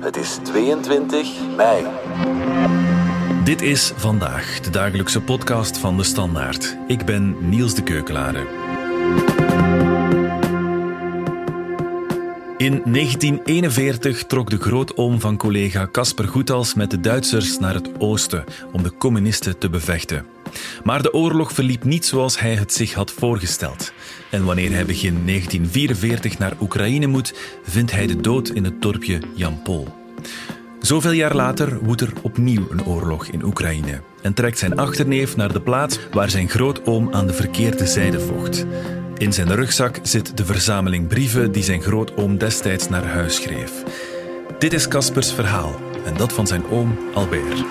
Het is 22 mei. Dit is vandaag de dagelijkse podcast van de Standaard. Ik ben Niels de Keukelare. In 1941 trok de grootoom van collega Casper Goethals met de Duitsers naar het oosten om de communisten te bevechten. Maar de oorlog verliep niet zoals hij het zich had voorgesteld. En wanneer hij begin 1944 naar Oekraïne moet, vindt hij de dood in het dorpje Jampol. Zoveel jaar later woedt er opnieuw een oorlog in Oekraïne en trekt zijn achterneef naar de plaats waar zijn grootoom aan de verkeerde zijde vocht. In zijn rugzak zit de verzameling brieven die zijn grootoom destijds naar huis schreef. Dit is Caspers verhaal en dat van zijn oom Albert.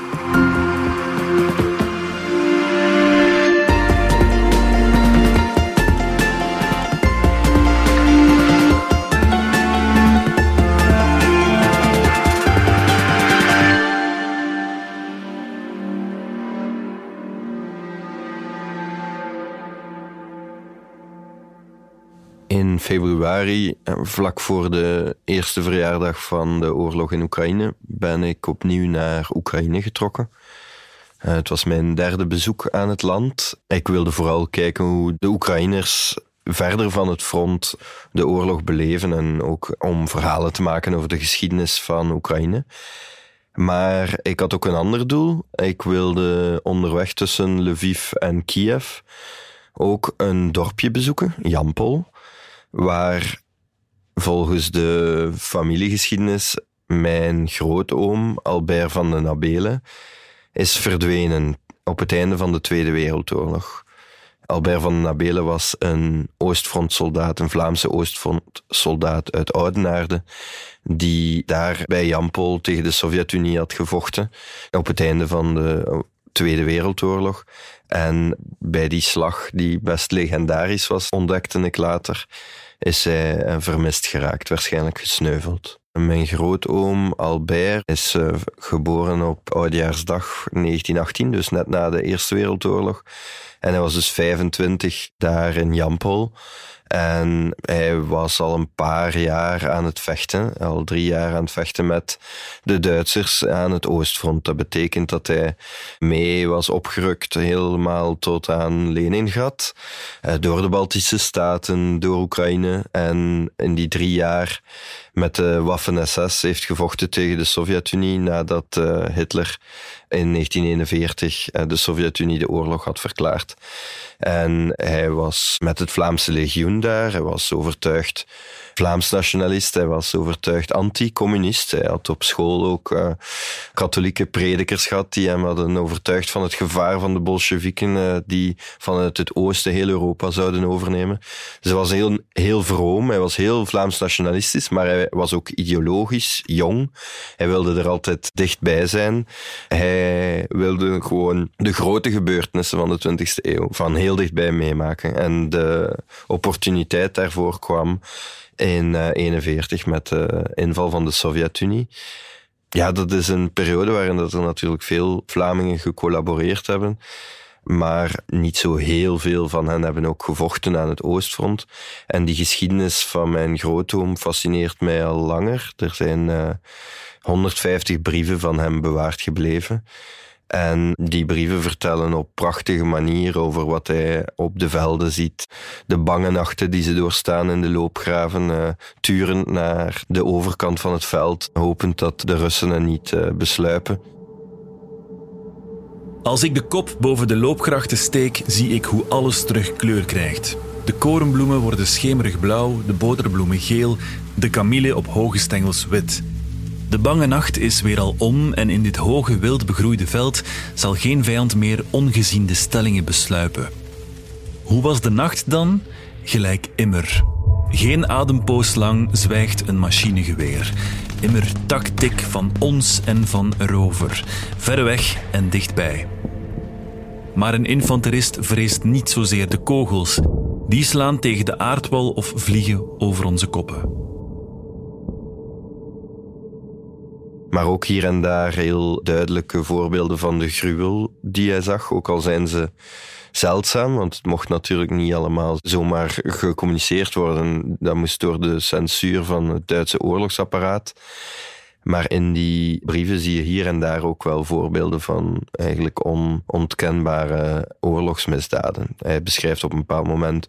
Februari, eh, vlak voor de eerste verjaardag van de oorlog in Oekraïne, ben ik opnieuw naar Oekraïne getrokken. Eh, Het was mijn derde bezoek aan het land. Ik wilde vooral kijken hoe de Oekraïners verder van het front de oorlog beleven en ook om verhalen te maken over de geschiedenis van Oekraïne. Maar ik had ook een ander doel. Ik wilde onderweg tussen Lviv en Kiev ook een dorpje bezoeken, Jampol, waar volgens de familiegeschiedenis mijn grootoom Albert van den Abelen is verdwenen op het einde van de Tweede Wereldoorlog. Albert van den Abelen was een Oostfrontsoldaat, een Vlaamse Oostfrontsoldaat uit Oudenaarde, die daar bij Jampol tegen de Sovjet-Unie had gevochten op het einde van de Tweede Wereldoorlog. En bij die slag, die best legendarisch was, ontdekte ik later, is hij eh, vermist geraakt, waarschijnlijk gesneuveld. Mijn grootoom Albert is uh, geboren op Oudjaarsdag 1918, dus net na de Eerste Wereldoorlog. En hij was dus 25 daar in Jampol. En hij was al een paar jaar aan het vechten, al drie jaar aan het vechten met de Duitsers aan het Oostfront. Dat betekent dat hij mee was opgerukt helemaal tot aan Leningrad, eh, door de Baltische Staten, door Oekraïne. En in die drie jaar met de Waffen-SS heeft gevochten tegen de Sovjet-Unie nadat uh, Hitler in 1941 uh, de Sovjet-Unie de oorlog had verklaard. En hij was met het Vlaamse legioen daar, hij was overtuigd Vlaams nationalist, hij was overtuigd anti-communist. Hij had op school ook katholieke predikers gehad die hem hadden overtuigd van het gevaar van de Bolsjewieken die vanuit het oosten heel Europa zouden overnemen. Dus hij was heel, heel vroom, hij was heel Vlaams nationalistisch, maar hij was ook ideologisch, jong. Hij wilde er altijd dichtbij zijn. Hij wilde gewoon de grote gebeurtenissen van de 20e eeuw van heel dichtbij meemaken. En de opportuniteit daarvoor kwam in 1941 met de inval van de Sovjet-Unie. Ja, dat is een periode waarin dat er natuurlijk veel Vlamingen gecollaboreerd hebben. Maar niet zo heel veel van hen hebben ook gevochten aan het Oostfront. En die geschiedenis van mijn grootoom fascineert mij al langer. Er zijn uh, 150 brieven van hem bewaard gebleven. En die brieven vertellen op prachtige manier over wat hij op de velden ziet. De bange nachten die ze doorstaan in de loopgraven, uh, turend naar de overkant van het veld, hopend dat de Russen hen niet uh, besluipen. Als ik de kop boven de loopgrachten steek, zie ik hoe alles terug kleur krijgt. De korenbloemen worden schemerig blauw, de boterbloemen geel, de kamille op hoge stengels wit. De bange nacht is weer al om en in dit hoge wild begroeide veld zal geen vijand meer ongezien de stellingen besluipen. Hoe was de nacht dan? Gelijk immer. Geen adempoos lang zwijgt een machinegeweer. Immer taktik van ons en van erover, ver weg en dichtbij. Maar een infanterist vreest niet zozeer de kogels. Die slaan tegen de aardwal of vliegen over onze koppen. Maar ook hier en daar heel duidelijke voorbeelden van de gruwel die hij zag, ook al zijn ze zeldzaam, want het mocht natuurlijk niet allemaal zomaar gecommuniceerd worden. Dat moest door de censuur van het Duitse oorlogsapparaat. Maar in die brieven zie je hier en daar ook wel voorbeelden van eigenlijk onontkenbare oorlogsmisdaden. Hij beschrijft op een bepaald moment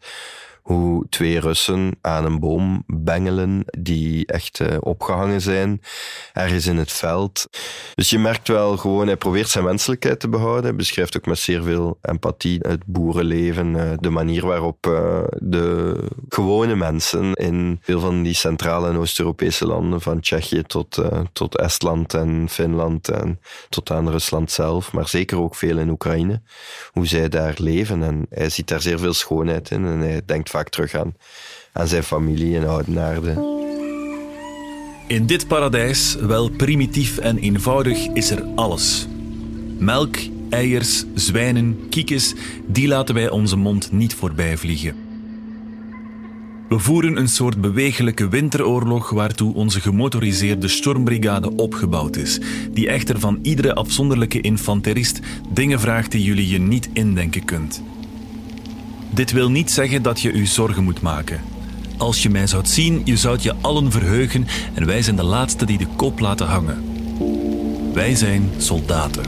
hoe twee Russen aan een boom bengelen die echt uh, opgehangen zijn, ergens in het veld. Dus je merkt wel gewoon, hij probeert zijn menselijkheid te behouden. Hij beschrijft ook met zeer veel empathie het boerenleven, uh, de manier waarop uh, de gewone mensen in veel van die Centraal- en Oost-Europese landen, van Tsjechië tot, tot Estland en Finland en tot aan Rusland zelf, maar zeker ook veel in Oekraïne, hoe zij daar leven. En hij ziet daar zeer veel schoonheid in en hij denkt vaak terug aan, aan zijn familie in Oudenaarde. In dit paradijs, wel primitief en eenvoudig, is er alles. Melk, eiers, zwijnen, kiekjes, die laten wij onze mond niet voorbij vliegen. We voeren een soort bewegelijke winteroorlog waartoe onze gemotoriseerde stormbrigade opgebouwd is, die echter van iedere afzonderlijke infanterist dingen vraagt die jullie je niet indenken kunt. Dit wil niet zeggen dat je u zorgen moet maken. Als je mij zou zien, je zou je allen verheugen en wij zijn de laatste die de kop laten hangen. Wij zijn soldaten.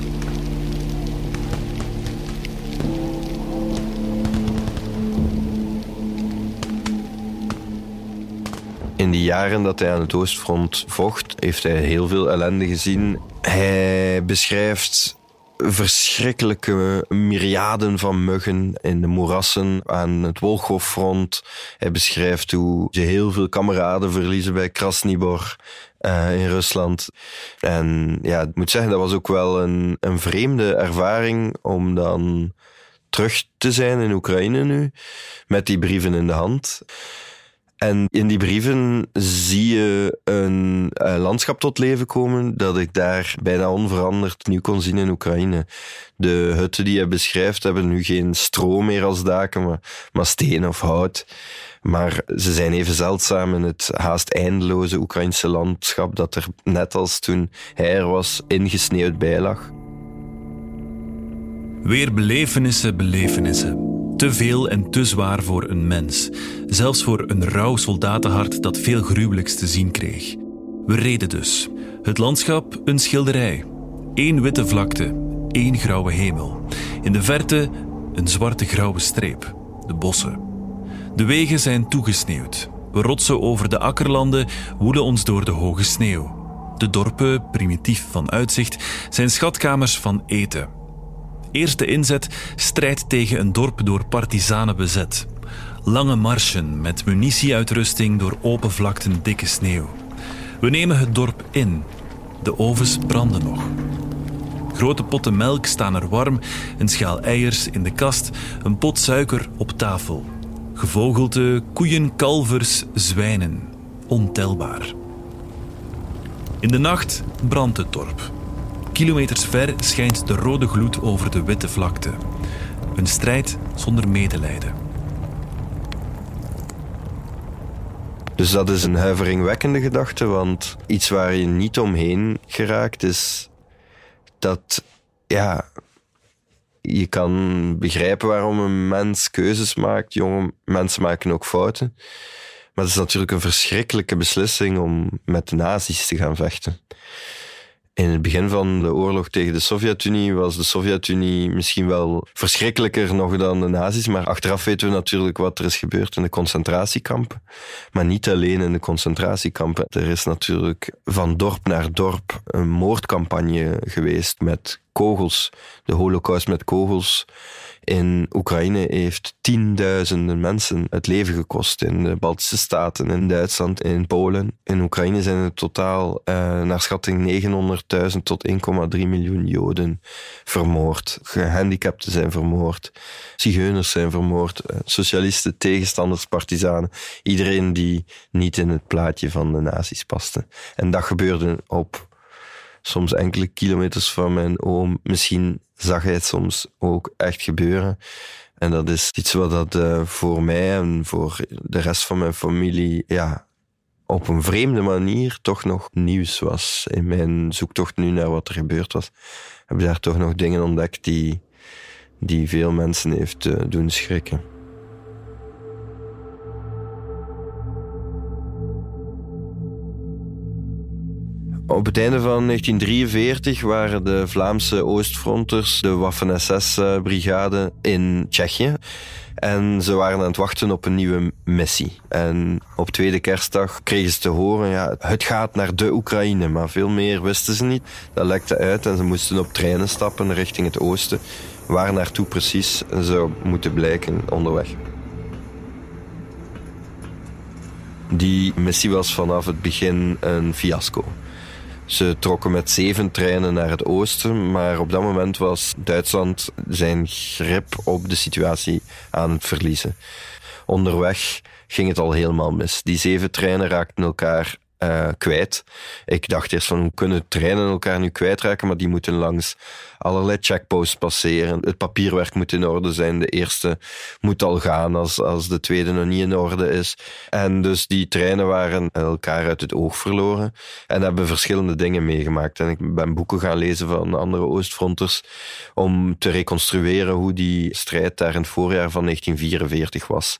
In die jaren dat hij aan het Oostfront vocht, heeft hij heel veel ellende gezien. Hij beschrijft verschrikkelijke myriaden van muggen in de moerassen aan het Wolgofront. Hij beschrijft hoe ze heel veel kameraden verliezen bij Krasnibor. Uh, in Rusland. En ja, ik moet zeggen, dat was ook wel een, een vreemde ervaring om dan terug te zijn in Oekraïne nu, met die brieven in de hand. En in die brieven zie je een, landschap tot leven komen dat ik daar bijna onveranderd nu kon zien in Oekraïne. De hutten die je beschrijft hebben nu geen stro meer als daken, maar, maar steen of hout. Maar ze zijn even zeldzaam in het haast eindeloze Oekraïnse landschap dat er net als toen hij er was ingesneeuwd bij lag. Weer belevenissen, belevenissen. Te veel en te zwaar voor een mens. Zelfs voor een rauw soldatenhart dat veel gruwelijks te zien kreeg. We reden dus. Het landschap een schilderij. Eén witte vlakte, één grauwe hemel. In de verte een zwarte grauwe streep. De bossen. De wegen zijn toegesneeuwd. We rotsen over de akkerlanden, woelen ons door de hoge sneeuw. De dorpen, primitief van uitzicht, zijn schatkamers van eten eerste inzet strijdt tegen een dorp door partizanen bezet. Lange marsen met munitieuitrusting door open vlakten dikke sneeuw. We nemen het dorp in. De ovens branden nog. Grote potten melk staan er warm, een schaal eiers in de kast, een pot suiker op tafel. Gevogelte, koeien, kalvers, zwijnen. Ontelbaar. In de nacht brandt het dorp. Kilometers ver schijnt de rode gloed over de witte vlakte. Een strijd zonder medelijden. Dus dat is een huiveringwekkende gedachte, want iets waar je niet omheen geraakt is dat, ja, je kan begrijpen waarom een mens keuzes maakt. Jonge mensen maken ook fouten. Maar het is natuurlijk een verschrikkelijke beslissing om met de nazi's te gaan vechten. In het begin van de oorlog tegen de Sovjet-Unie was de Sovjet-Unie misschien wel verschrikkelijker nog dan de nazi's, maar achteraf weten we natuurlijk wat er is gebeurd in de concentratiekampen. Maar niet alleen in de concentratiekampen. Er is natuurlijk van dorp naar dorp een moordcampagne geweest met kogels, de holocaust met kogels in Oekraïne heeft tienduizenden mensen het leven gekost. In de Baltische Staten, in Duitsland, in Polen. In Oekraïne zijn er totaal uh, naar schatting 900.000 tot 1,3 miljoen Joden vermoord. Gehandicapten zijn vermoord. Zigeuners zijn vermoord. Uh, socialisten, tegenstanders, partizanen. Iedereen die niet in het plaatje van de nazi's paste. En dat gebeurde op soms enkele kilometers van mijn oom. Misschien zag hij het soms ook echt gebeuren. En dat is iets wat dat uh, voor mij en voor de rest van mijn familie ja, op een vreemde manier toch nog nieuws was. In mijn zoektocht nu naar wat er gebeurd was, heb ik daar toch nog dingen ontdekt die, die veel mensen heeft uh, doen schrikken. Op het einde van 1943 waren de Vlaamse Oostfronters de Waffen-SS-brigade in Tsjechië. En ze waren aan het wachten op een nieuwe missie. En op tweede kerstdag kregen ze te horen, ja, het gaat naar de Oekraïne. Maar veel meer wisten ze niet. Dat lekte uit en ze moesten op treinen stappen richting het oosten. Waar naartoe precies zou moeten blijken onderweg. Die missie was vanaf het begin een fiasco. Ze trokken met zeven treinen naar het oosten, maar op dat moment was Duitsland zijn grip op de situatie aan het verliezen. Onderweg ging het al helemaal mis. Die zeven treinen raakten elkaar uh, kwijt. Ik dacht eerst van hoe kunnen treinen elkaar nu kwijtraken, maar die moeten langs allerlei checkposts passeren. Het papierwerk moet in orde zijn. De eerste moet al gaan als, als de tweede nog niet in orde is. En dus die treinen waren elkaar uit het oog verloren en hebben verschillende dingen meegemaakt. En ik ben boeken gaan lezen van andere Oostfronters om te reconstrueren hoe die strijd daar in het voorjaar van 1944 was.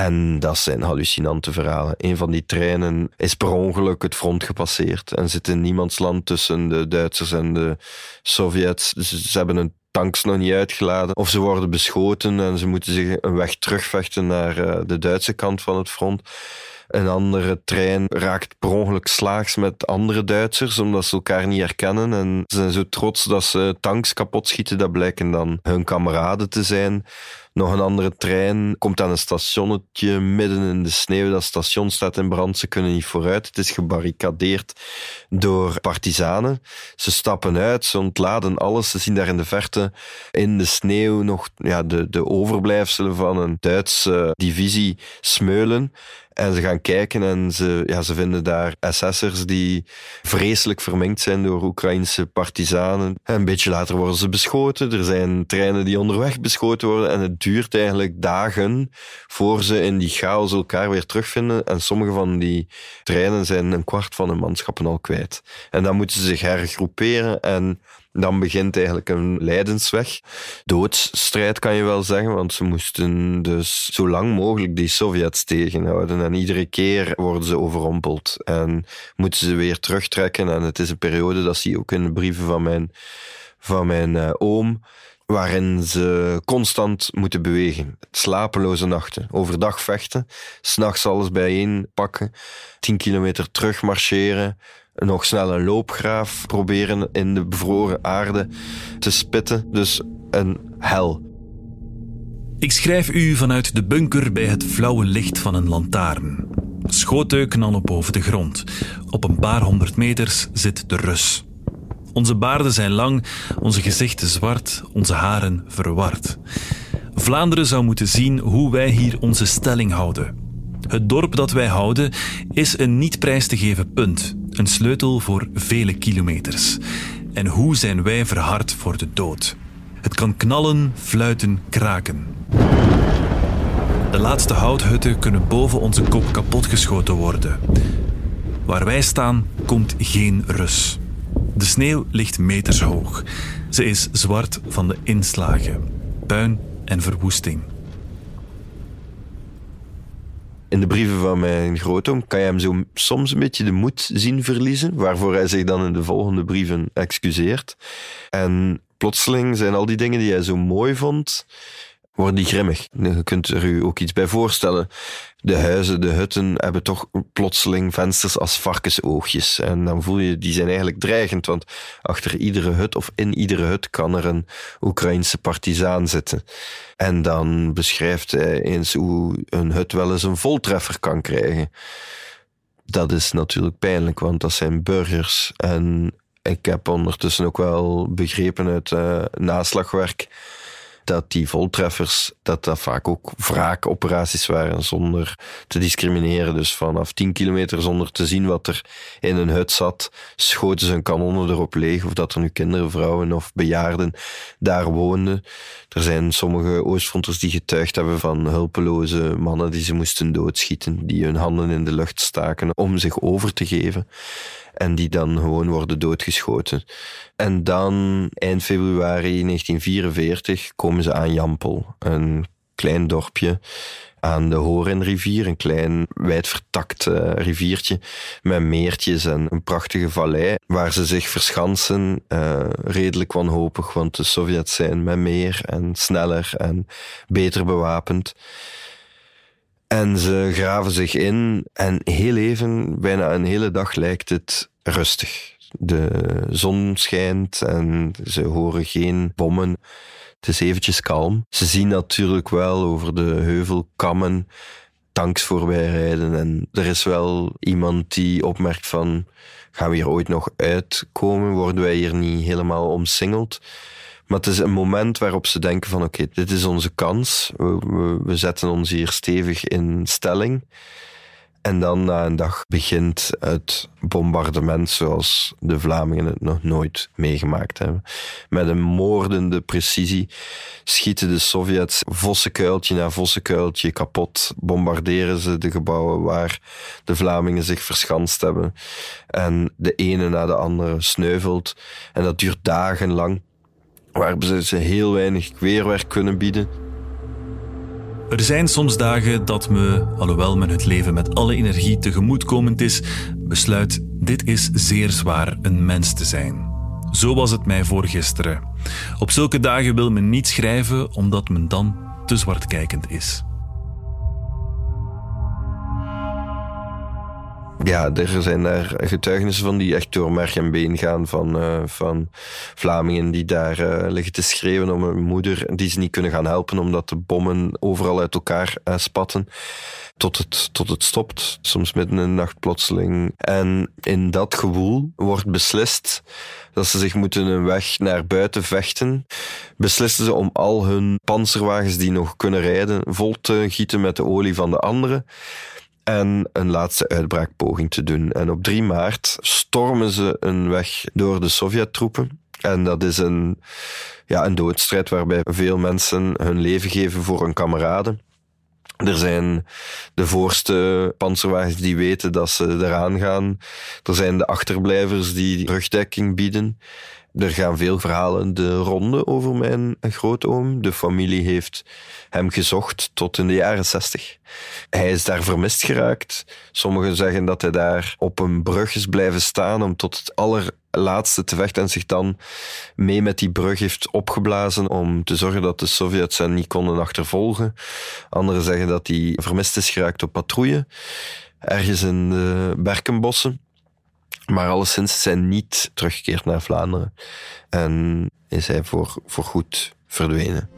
En dat zijn hallucinante verhalen. Een van die treinen is per ongeluk het front gepasseerd en zit in niemands land tussen de Duitsers en de Sovjets. Ze hebben hun tanks nog niet uitgeladen. Of ze worden beschoten en ze moeten zich een weg terugvechten naar eh, de Duitse kant van het front. Een andere trein raakt per ongeluk slaags met andere Duitsers, omdat ze elkaar niet herkennen. En ze zijn zo trots dat ze tanks kapot schieten. Dat blijken dan hun kameraden te zijn. Nog een andere trein komt aan een stationnetje midden in de sneeuw. Dat station staat in brand, ze kunnen niet vooruit. Het is gebarricadeerd door partizanen. Ze stappen uit, ze ontladen alles. Ze zien daar in de verte in de sneeuw nog ja, de, de overblijfselen van een Duitse divisie smeulen. En ze gaan kijken en ze, ja, ze vinden daar SS'ers die vreselijk vermengd zijn door Oekraïnse partizanen. En een beetje later worden ze beschoten. Er zijn treinen die onderweg beschoten worden. En het duurt eigenlijk dagen voor ze in die chaos elkaar weer terugvinden. En sommige van die treinen zijn een kwart van hun manschappen al kwijt. En dan moeten ze zich hergroeperen en dan begint eigenlijk een leidensweg. Doodsstrijd kan je wel zeggen, want ze moesten dus zo lang mogelijk die Sovjets tegenhouden. En iedere keer worden ze overrompeld en moeten ze weer terugtrekken. En het is een periode, dat zie je ook in de brieven van mijn, van mijn uh, oom, waarin ze constant moeten bewegen. Slapeloze nachten, overdag vechten, s'nachts alles bijeen pakken, tien kilometer terug marcheren, nog snel een loopgraaf proberen in de bevroren aarde te spitten. Dus een hel. Ik schrijf u vanuit de bunker bij het flauwe licht van een lantaarn. Schoten knallen boven de grond. Op een paar honderd meters zit de Rus. Onze baarden zijn lang, onze gezichten zwart, onze haren verward. Vlaanderen zou moeten zien hoe wij hier onze stelling houden. Het dorp dat wij houden is een niet prijs te geven punt, een sleutel voor vele kilometers. En hoe zijn wij verhard voor de dood? Het kan knallen, fluiten, kraken. De laatste houthutten kunnen boven onze kop kapotgeschoten worden. Waar wij staan komt geen rus. De sneeuw ligt meters hoog. Ze is zwart van de inslagen, puin en verwoesting. In de brieven van mijn grootoom kan je hem zo soms een beetje de moed zien verliezen, waarvoor hij zich dan in de volgende brieven excuseert. En plotseling zijn al die dingen die hij zo mooi vond, worden die grimmig. Je kunt er u ook iets bij voorstellen. De huizen, de hutten hebben toch plotseling vensters als varkensoogjes. En dan voel je, die zijn eigenlijk dreigend, want achter iedere hut of in iedere hut kan er een Oekraïnse partizaan zitten. En dan beschrijft hij eens hoe een hut wel eens een voltreffer kan krijgen. Dat is natuurlijk pijnlijk, want dat zijn burgers. En ik heb ondertussen ook wel begrepen uit uh, naslagwerk dat die voltreffers, dat dat vaak ook wraakoperaties waren zonder te discrimineren. Dus vanaf 10 kilometer zonder te zien wat er in een hut zat, schoten ze hun kanonnen erop leeg. Of dat er nu kinderen, vrouwen of bejaarden daar woonden. Er zijn sommige Oostfronters die getuigd hebben van hulpeloze mannen die ze moesten doodschieten, die hun handen in de lucht staken om zich over te geven en die dan gewoon worden doodgeschoten. En dan, eind februari 1944, komen ze aan Jampel, een klein dorpje aan de Horenrivier, een klein wijdvertakt uh, riviertje met meertjes en een prachtige vallei, waar ze zich verschansen, uh, redelijk wanhopig, want de Sovjets zijn met meer en sneller en beter bewapend. En ze graven zich in en heel even, bijna een hele dag lijkt het rustig. De zon schijnt en ze horen geen bommen. Het is eventjes kalm. Ze zien natuurlijk wel over de heuvelkammen tanks voorbij rijden. En er is wel iemand die opmerkt van, gaan we hier ooit nog uitkomen? Worden wij hier niet helemaal omsingeld? Maar het is een moment waarop ze denken van oké, dit is onze kans. We, we, zetten ons hier stevig in stelling. En dan na een dag begint het bombardement zoals de Vlamingen het nog nooit meegemaakt hebben. Met een moordende precisie schieten de Sovjets vossenkuiltje na vossenkuiltje kapot. Bombarderen ze de gebouwen waar de Vlamingen zich verschanst hebben. En de ene na de andere sneuvelt. En dat duurt dagenlang. Waar ze heel weinig weerwerk kunnen bieden. Er zijn soms dagen dat me, alhoewel men het leven met alle energie tegemoetkomend is, besluit dit is zeer zwaar een mens te zijn. Zo was het mij voor gisteren. Op zulke dagen wil men niet schrijven omdat men dan te zwartkijkend is. Ja, er zijn daar getuigenissen van die echt door merg en been gaan van, uh, van Vlamingen die daar uh, liggen te schreeuwen om een moeder die ze niet kunnen gaan helpen omdat de bommen overal uit elkaar uh, spatten. Tot het, tot het stopt, soms midden in de nacht plotseling. En in dat gewoel wordt beslist dat ze zich moeten een weg naar buiten vechten. Beslissen ze om al hun panzerwagens die nog kunnen rijden vol te gieten met de olie van de anderen en een laatste uitbraakpoging te doen. En op 3 maart stormen ze een weg door de Sovjet-troepen. En dat is een, ja, een doodstrijd waarbij veel mensen hun leven geven voor hun kameraden. Er zijn de voorste panzerwagens die weten dat ze eraan gaan. Er zijn de achterblijvers die rugdekking bieden. Er gaan veel verhalen de ronde over mijn grootoom. De familie heeft hem gezocht tot in de jaren zestig. Hij is daar vermist geraakt. Sommigen zeggen dat hij daar op een brug is blijven staan om tot het allerlaatste te vechten en zich dan mee met die brug heeft opgeblazen om te zorgen dat de Sovjets hem niet konden achtervolgen. Anderen zeggen dat hij vermist is geraakt op patrouille, ergens in de berkenbossen. Maar alleszins zijn niet teruggekeerd naar Vlaanderen. En is hij voor, voor goed verdwenen.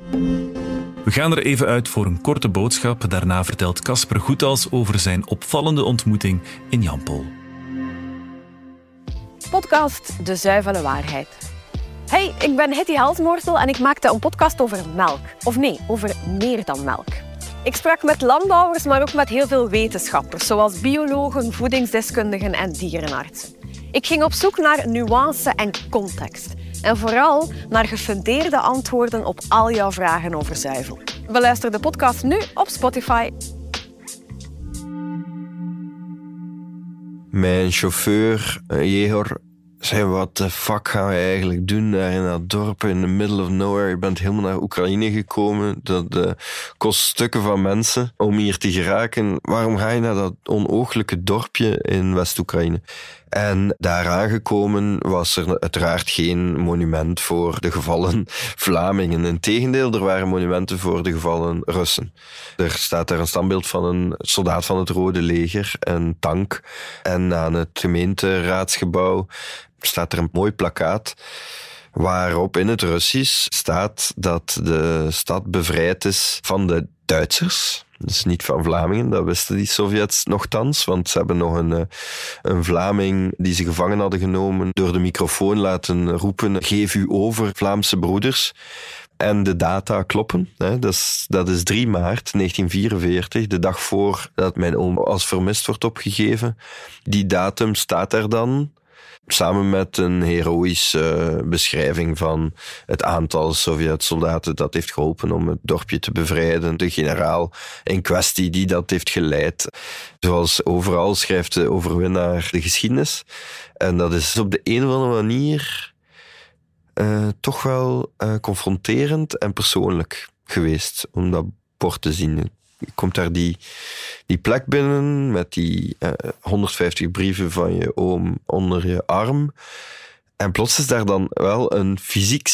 We gaan er even uit voor een korte boodschap. Daarna vertelt Casper Goethals over zijn opvallende ontmoeting in Jampol. Podcast De Zuivele Waarheid. Hey, ik ben Hetty Halsmorsel en ik maakte een podcast over melk. Of nee, over meer dan melk. Ik sprak met landbouwers, maar ook met heel veel wetenschappers, zoals biologen, voedingsdeskundigen en dierenartsen. Ik ging op zoek naar nuance en context. En vooral naar gefundeerde antwoorden op al jouw vragen over zuivel. Beluister de podcast nu op Spotify. Mijn chauffeur, eh, Jehor, zei: Wat de fuck gaan we eigenlijk doen daar in dat dorp in the middle of nowhere? Je bent helemaal naar Oekraïne gekomen. Dat uh, kost stukken van mensen om hier te geraken. Waarom ga je naar dat onooglijke dorpje in West-Oekraïne? En daar aangekomen was er uiteraard geen monument voor de gevallen Vlamingen. Integendeel, er waren monumenten voor de gevallen Russen. Er staat daar een standbeeld van een soldaat van het Rode Leger, een tank. En aan het gemeenteraadsgebouw staat er een mooi plakkaat waarop in het Russisch staat dat de stad bevrijd is van de Duitsers. Dus niet van Vlamingen, dat wisten die Sovjets nogthans, want ze hebben nog een, eh, een Vlaming die ze gevangen hadden genomen door de microfoon laten roepen, geef u over, Vlaamse broeders. En de data kloppen. Hè. Dat, is, dat is 3 maart 1944, de dag voor dat mijn oom als vermist wordt opgegeven. Die datum staat er dan samen met een heroïsche beschrijving van het aantal Sovjet-soldaten dat heeft geholpen om het dorpje te bevrijden. De generaal in kwestie die dat heeft geleid. Zoals overal schrijft de overwinnaar de geschiedenis. En dat is op de een of andere manier uh, toch wel uh, confronterend en persoonlijk geweest om dat bord te zien. Komt daar die, die plek binnen met die uh, 150 brieven van je oom onder je arm. En plots is daar dan wel een fysiek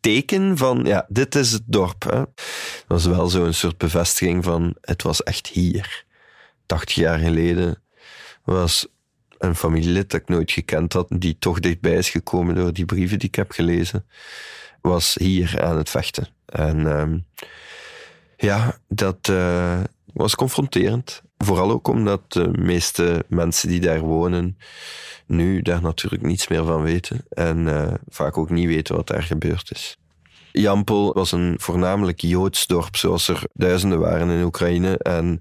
teken van, ja, dit is het dorp. Hè. Dat was wel zo'n soort bevestiging van, het was echt hier. 80 jaar geleden was een familielid dat ik nooit gekend had, die toch dichtbij is gekomen door die brieven die ik heb gelezen, was hier aan het vechten. En uh, ja, dat uh, was confronterend. Vooral ook omdat de meeste mensen die daar wonen nu daar natuurlijk niets meer van weten en uh, vaak ook niet weten wat daar gebeurd is. Jampel was een voornamelijk Joods dorp, zoals er duizenden waren in Oekraïne. En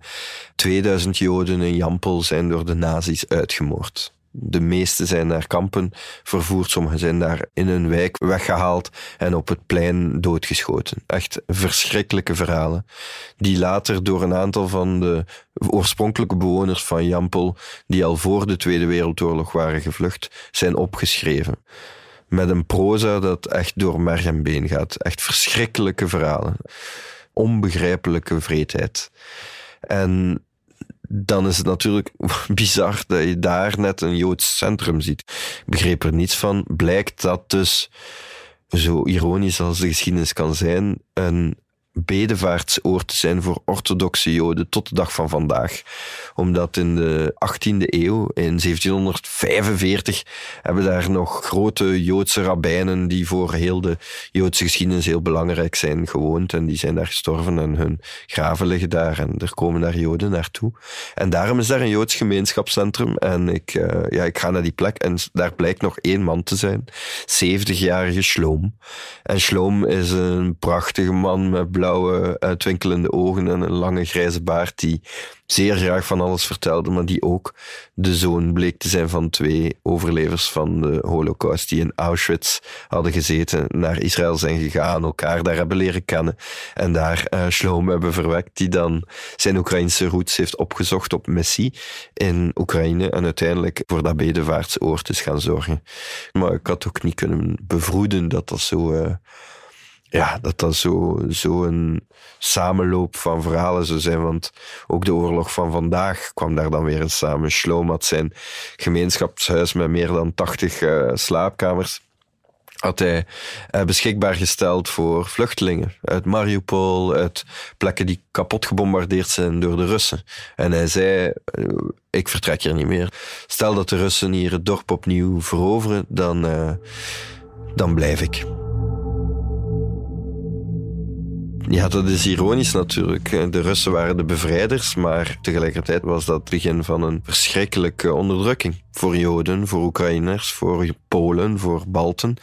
2000 Joden in Jampel zijn door de nazi's uitgemoord. De meeste zijn naar kampen vervoerd, sommigen zijn daar in een wijk weggehaald en op het plein doodgeschoten. Echt verschrikkelijke verhalen, die later door een aantal van de oorspronkelijke bewoners van Jampel, die al voor de Tweede Wereldoorlog waren gevlucht, zijn opgeschreven met een proza dat echt door merg en been gaat. Echt verschrikkelijke verhalen. Onbegrijpelijke vreedheid. En dan is het natuurlijk bizar dat je daar net een Joods centrum ziet. Ik begreep er niets van. Blijkt dat dus, zo ironisch als de geschiedenis kan zijn, een bedevaartsoord te zijn voor orthodoxe Joden tot de dag van vandaag. Omdat in de 18e eeuw, in 1745, hebben daar nog grote Joodse rabbijnen die voor heel de Joodse geschiedenis heel belangrijk zijn gewoond. En die zijn daar gestorven en hun graven liggen daar en er komen daar Joden naartoe. En daarom is daar een Joods gemeenschapscentrum. En ik, uh, ja, ik ga naar die plek en daar blijkt nog één man te zijn. 70-jarige Schloom. En Schloom is een prachtige man met blauwe, uitwinkelende ogen en een lange grijze baard die zeer graag van alles vertelde, maar die ook de zoon bleek te zijn van twee overlevers van de Holocaust die in Auschwitz hadden gezeten, naar Israël zijn gegaan, elkaar daar hebben leren kennen en daar uh, Shloom hebben verwekt, die dan zijn Oekraïnse roots heeft opgezocht op missie in Oekraïne en uiteindelijk voor dat bedevaartsoord is gaan zorgen. Maar ik had ook niet kunnen bevroeden dat dat zo... Uh, ja, dat dat zo, zo een samenloop van verhalen zou zijn. Want ook de oorlog van vandaag kwam daar dan weer eens samen. Schloom had zijn gemeenschapshuis met meer dan 80 uh, eh, slaapkamers had hij uh, beschikbaar gesteld voor vluchtelingen uit Mariupol, uit plekken die kapot gebombardeerd zijn door de Russen. En hij zei, uh, ik vertrek hier niet meer. Stel dat de Russen hier het dorp opnieuw veroveren, dan, dan blijf ik. Ja, dat is ironisch natuurlijk. De Russen waren de bevrijders, maar tegelijkertijd was dat het begin van een verschrikkelijke onderdrukking. Voor Joden, voor Oekraïners, voor Polen, voor Balten.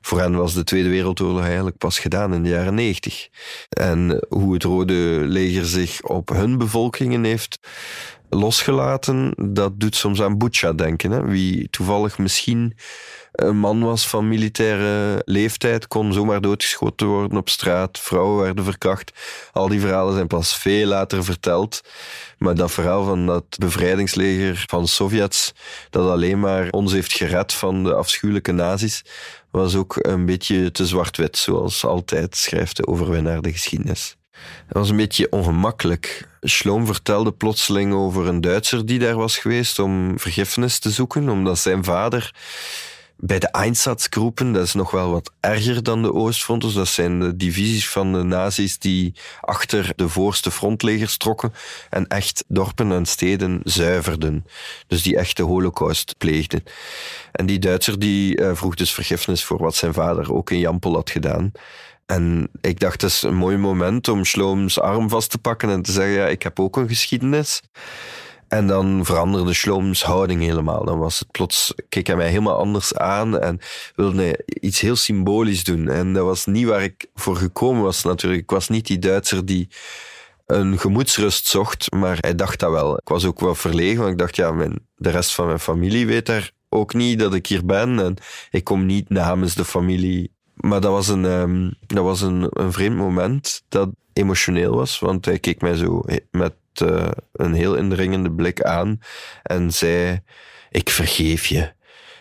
Voor hen was de Tweede Wereldoorlog eigenlijk pas gedaan in de jaren negentig. En hoe het Rode Leger zich op hun bevolkingen heeft losgelaten, dat doet soms aan Bucha denken. Hè? Wie toevallig misschien een man was van militaire leeftijd, kon zomaar doodgeschoten worden op straat. Vrouwen werden verkracht. Al die verhalen zijn pas veel later verteld. Maar dat verhaal van dat bevrijdingsleger van Sovjets, dat alleen maar ons heeft gered van de afschuwelijke nazi's, was ook een beetje te zwart-wit, zoals altijd schrijft de overwinnaar de geschiedenis. Dat was een beetje ongemakkelijk. Schloom vertelde plotseling over een Duitser die daar was geweest om vergiffenis te zoeken, omdat zijn vader bij de Einsatzgroepen, dat is nog wel wat erger dan de Oostfronten. Dat zijn de divisies van de nazi's die achter de voorste frontlegers trokken en echt dorpen en steden zuiverden. Dus die echt de holocaust pleegden. En die Duitser die uh, vroeg dus vergiffenis voor wat zijn vader ook in Jampel had gedaan. En ik dacht, het is een mooi moment om Slooms arm vast te pakken en te zeggen, ja, ik heb ook een geschiedenis. En dan veranderde Slooms houding helemaal. Dan was het plots, keek hij mij helemaal anders aan en wilde hij iets heel symbolisch doen. En dat was niet waar ik voor gekomen was natuurlijk. Ik was niet die Duitser die een gemoedsrust zocht, maar hij dacht dat wel. Ik was ook wel verlegen, want ik dacht, ja, mijn, de rest van mijn familie weet daar ook niet dat ik hier ben en ik kom niet namens de familie. Maar dat was een, um, dat was een, een vreemd moment dat emotioneel was, want hij keek mij zo met uh, een heel indringende blik aan en zei: Ik vergeef je.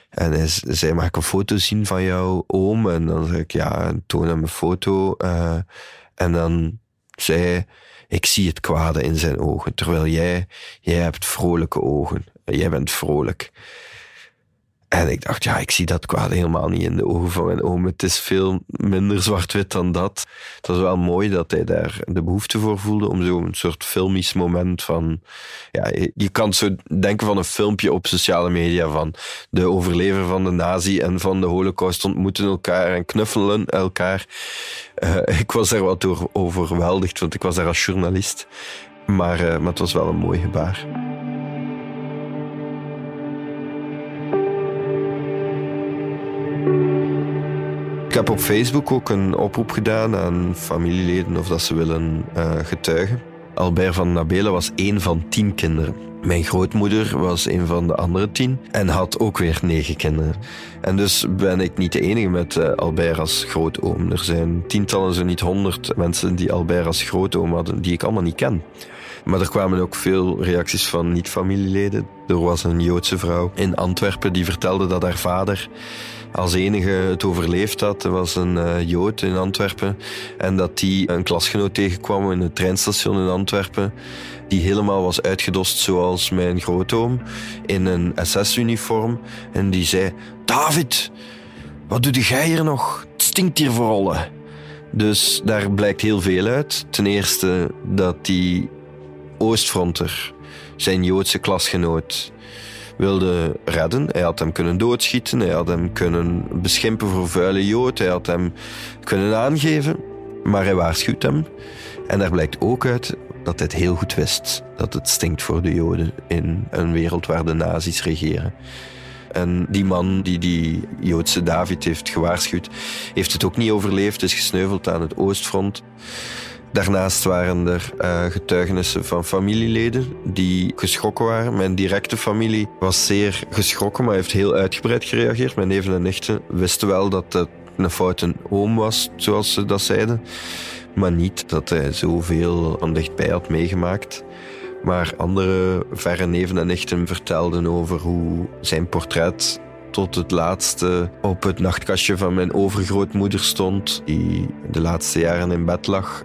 En hij zei: Mag een foto zien van jouw oom? En dan zei ik: Ja, toon hem een foto. Uh, en dan zei hij: ik zie het kwade in zijn ogen, terwijl jij, jij hebt vrolijke ogen. Jij bent vrolijk. En ik dacht, ja, ik zie dat kwaad helemaal niet in de ogen van mijn oom. Het is veel minder zwart-wit dan dat. Het was wel mooi dat hij daar de behoefte voor voelde om zo'n soort filmisch moment van... Ja, je kan zo denken van een filmpje op sociale media van de overlever van de nazi en van de holocaust ontmoeten elkaar en knuffelen elkaar. Uh, ik was daar wat door overweldigd, want ik was daar als journalist. Maar, uh, maar het was wel een mooi gebaar. Heb op Facebook ook een oproep gedaan aan familieleden of dat ze willen uh, getuigen. Albert van Nabelen was één van tien kinderen. Mijn grootmoeder was een van de andere tien en had ook weer negen kinderen. En dus ben ik niet de enige met uh, Albert als grootoom. Er zijn tientallen, zo niet honderd mensen die Albert als grootoom hadden, die ik allemaal niet ken. Maar er kwamen ook veel reacties van niet-familieleden. Er was een Joodse vrouw in Antwerpen die vertelde dat haar vader als enige het overleefd had. Was een uh, Jood in Antwerpen. En dat die een klasgenoot tegenkwam in het treinstation in Antwerpen. Die helemaal was uitgedost zoals mijn grootoom. In een SS-uniform. En die zei, David, wat doe jij hier nog? Het stinkt hier voor alle. Dus daar blijkt heel veel uit. Ten eerste dat die Oostfronter, zijn Joodse klasgenoot, wilde redden. Hij had hem kunnen doodschieten, hij had hem kunnen beschimpen voor vuile Jood, hij had hem kunnen aangeven, maar hij waarschuwt hem. En daar blijkt ook uit dat hij het heel goed wist dat het stinkt voor de Joden in een wereld waar de nazi's regeren. En die man die die Joodse David heeft gewaarschuwd, heeft het ook niet overleefd, is gesneuveld aan het Oostfront. Daarnaast waren er uh, getuigenissen van familieleden die geschrokken waren. Mijn directe familie was zeer geschrokken, maar heeft heel uitgebreid gereageerd. Mijn neven en nichten wisten wel dat het een foute oom was, zoals ze dat zeiden. Maar niet dat hij zoveel aan dichtbij had meegemaakt. Maar andere verre neven en nichten vertelden over hoe zijn portret tot het laatste op het nachtkastje van mijn overgrootmoeder stond, die de laatste jaren in bed lag.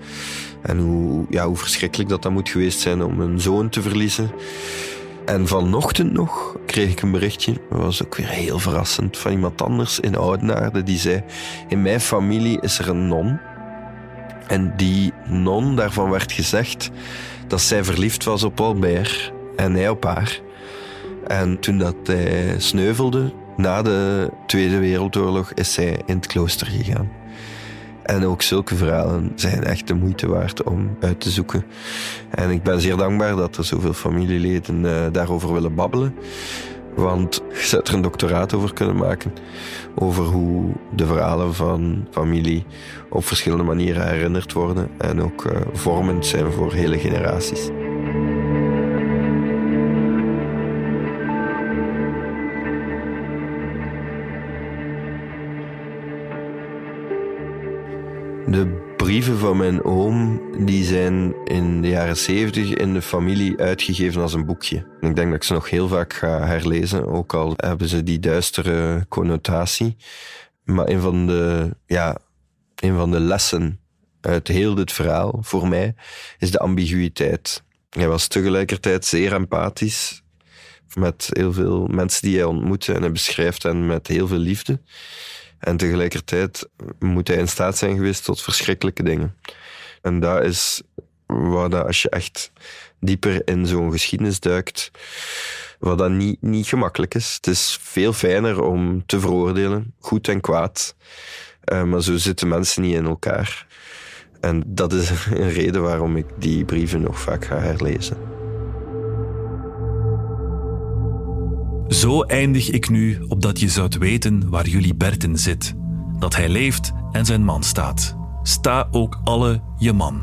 En hoe, ja, hoe verschrikkelijk dat dat moet geweest zijn om een zoon te verliezen. En vanochtend nog kreeg ik een berichtje, dat was ook weer heel verrassend, van iemand anders in Oudenaarde. Die zei, in mijn familie is er een non. En die non, daarvan werd gezegd dat zij verliefd was op Albert en hij op haar. En toen dat hij sneuvelde, na de Tweede Wereldoorlog, is zij in het klooster gegaan. En ook zulke verhalen zijn echt de moeite waard om uit te zoeken. En ik ben zeer dankbaar dat er zoveel familieleden uh, daarover willen babbelen. Want je zou er een doctoraat over kunnen maken. Over hoe de verhalen van familie op verschillende manieren herinnerd worden. En ook uh, vormend zijn voor hele generaties. De brieven van mijn oom die zijn in de jaren zeventig in de familie uitgegeven als een boekje. Ik denk dat ik ze nog heel vaak ga herlezen, ook al hebben ze die duistere connotatie. Maar een van de, ja, een van de lessen uit heel dit verhaal voor mij is de ambiguïteit. Hij was tegelijkertijd zeer empathisch met heel veel mensen die hij ontmoette en hij beschrijft hen met heel veel liefde. En tegelijkertijd moet hij in staat zijn geweest tot verschrikkelijke dingen. En dat is waar dat als je echt dieper in zo'n geschiedenis duikt, wat dat niet, niet gemakkelijk is. Het is veel fijner om te veroordelen, goed en kwaad. Uh, maar zo zitten mensen niet in elkaar. En dat is een reden waarom ik die brieven nog vaak ga herlezen. Zo eindig ik nu opdat je zoudt weten waar jullie Berten zit. Dat hij leeft en zijn man staat. Sta ook alle je man.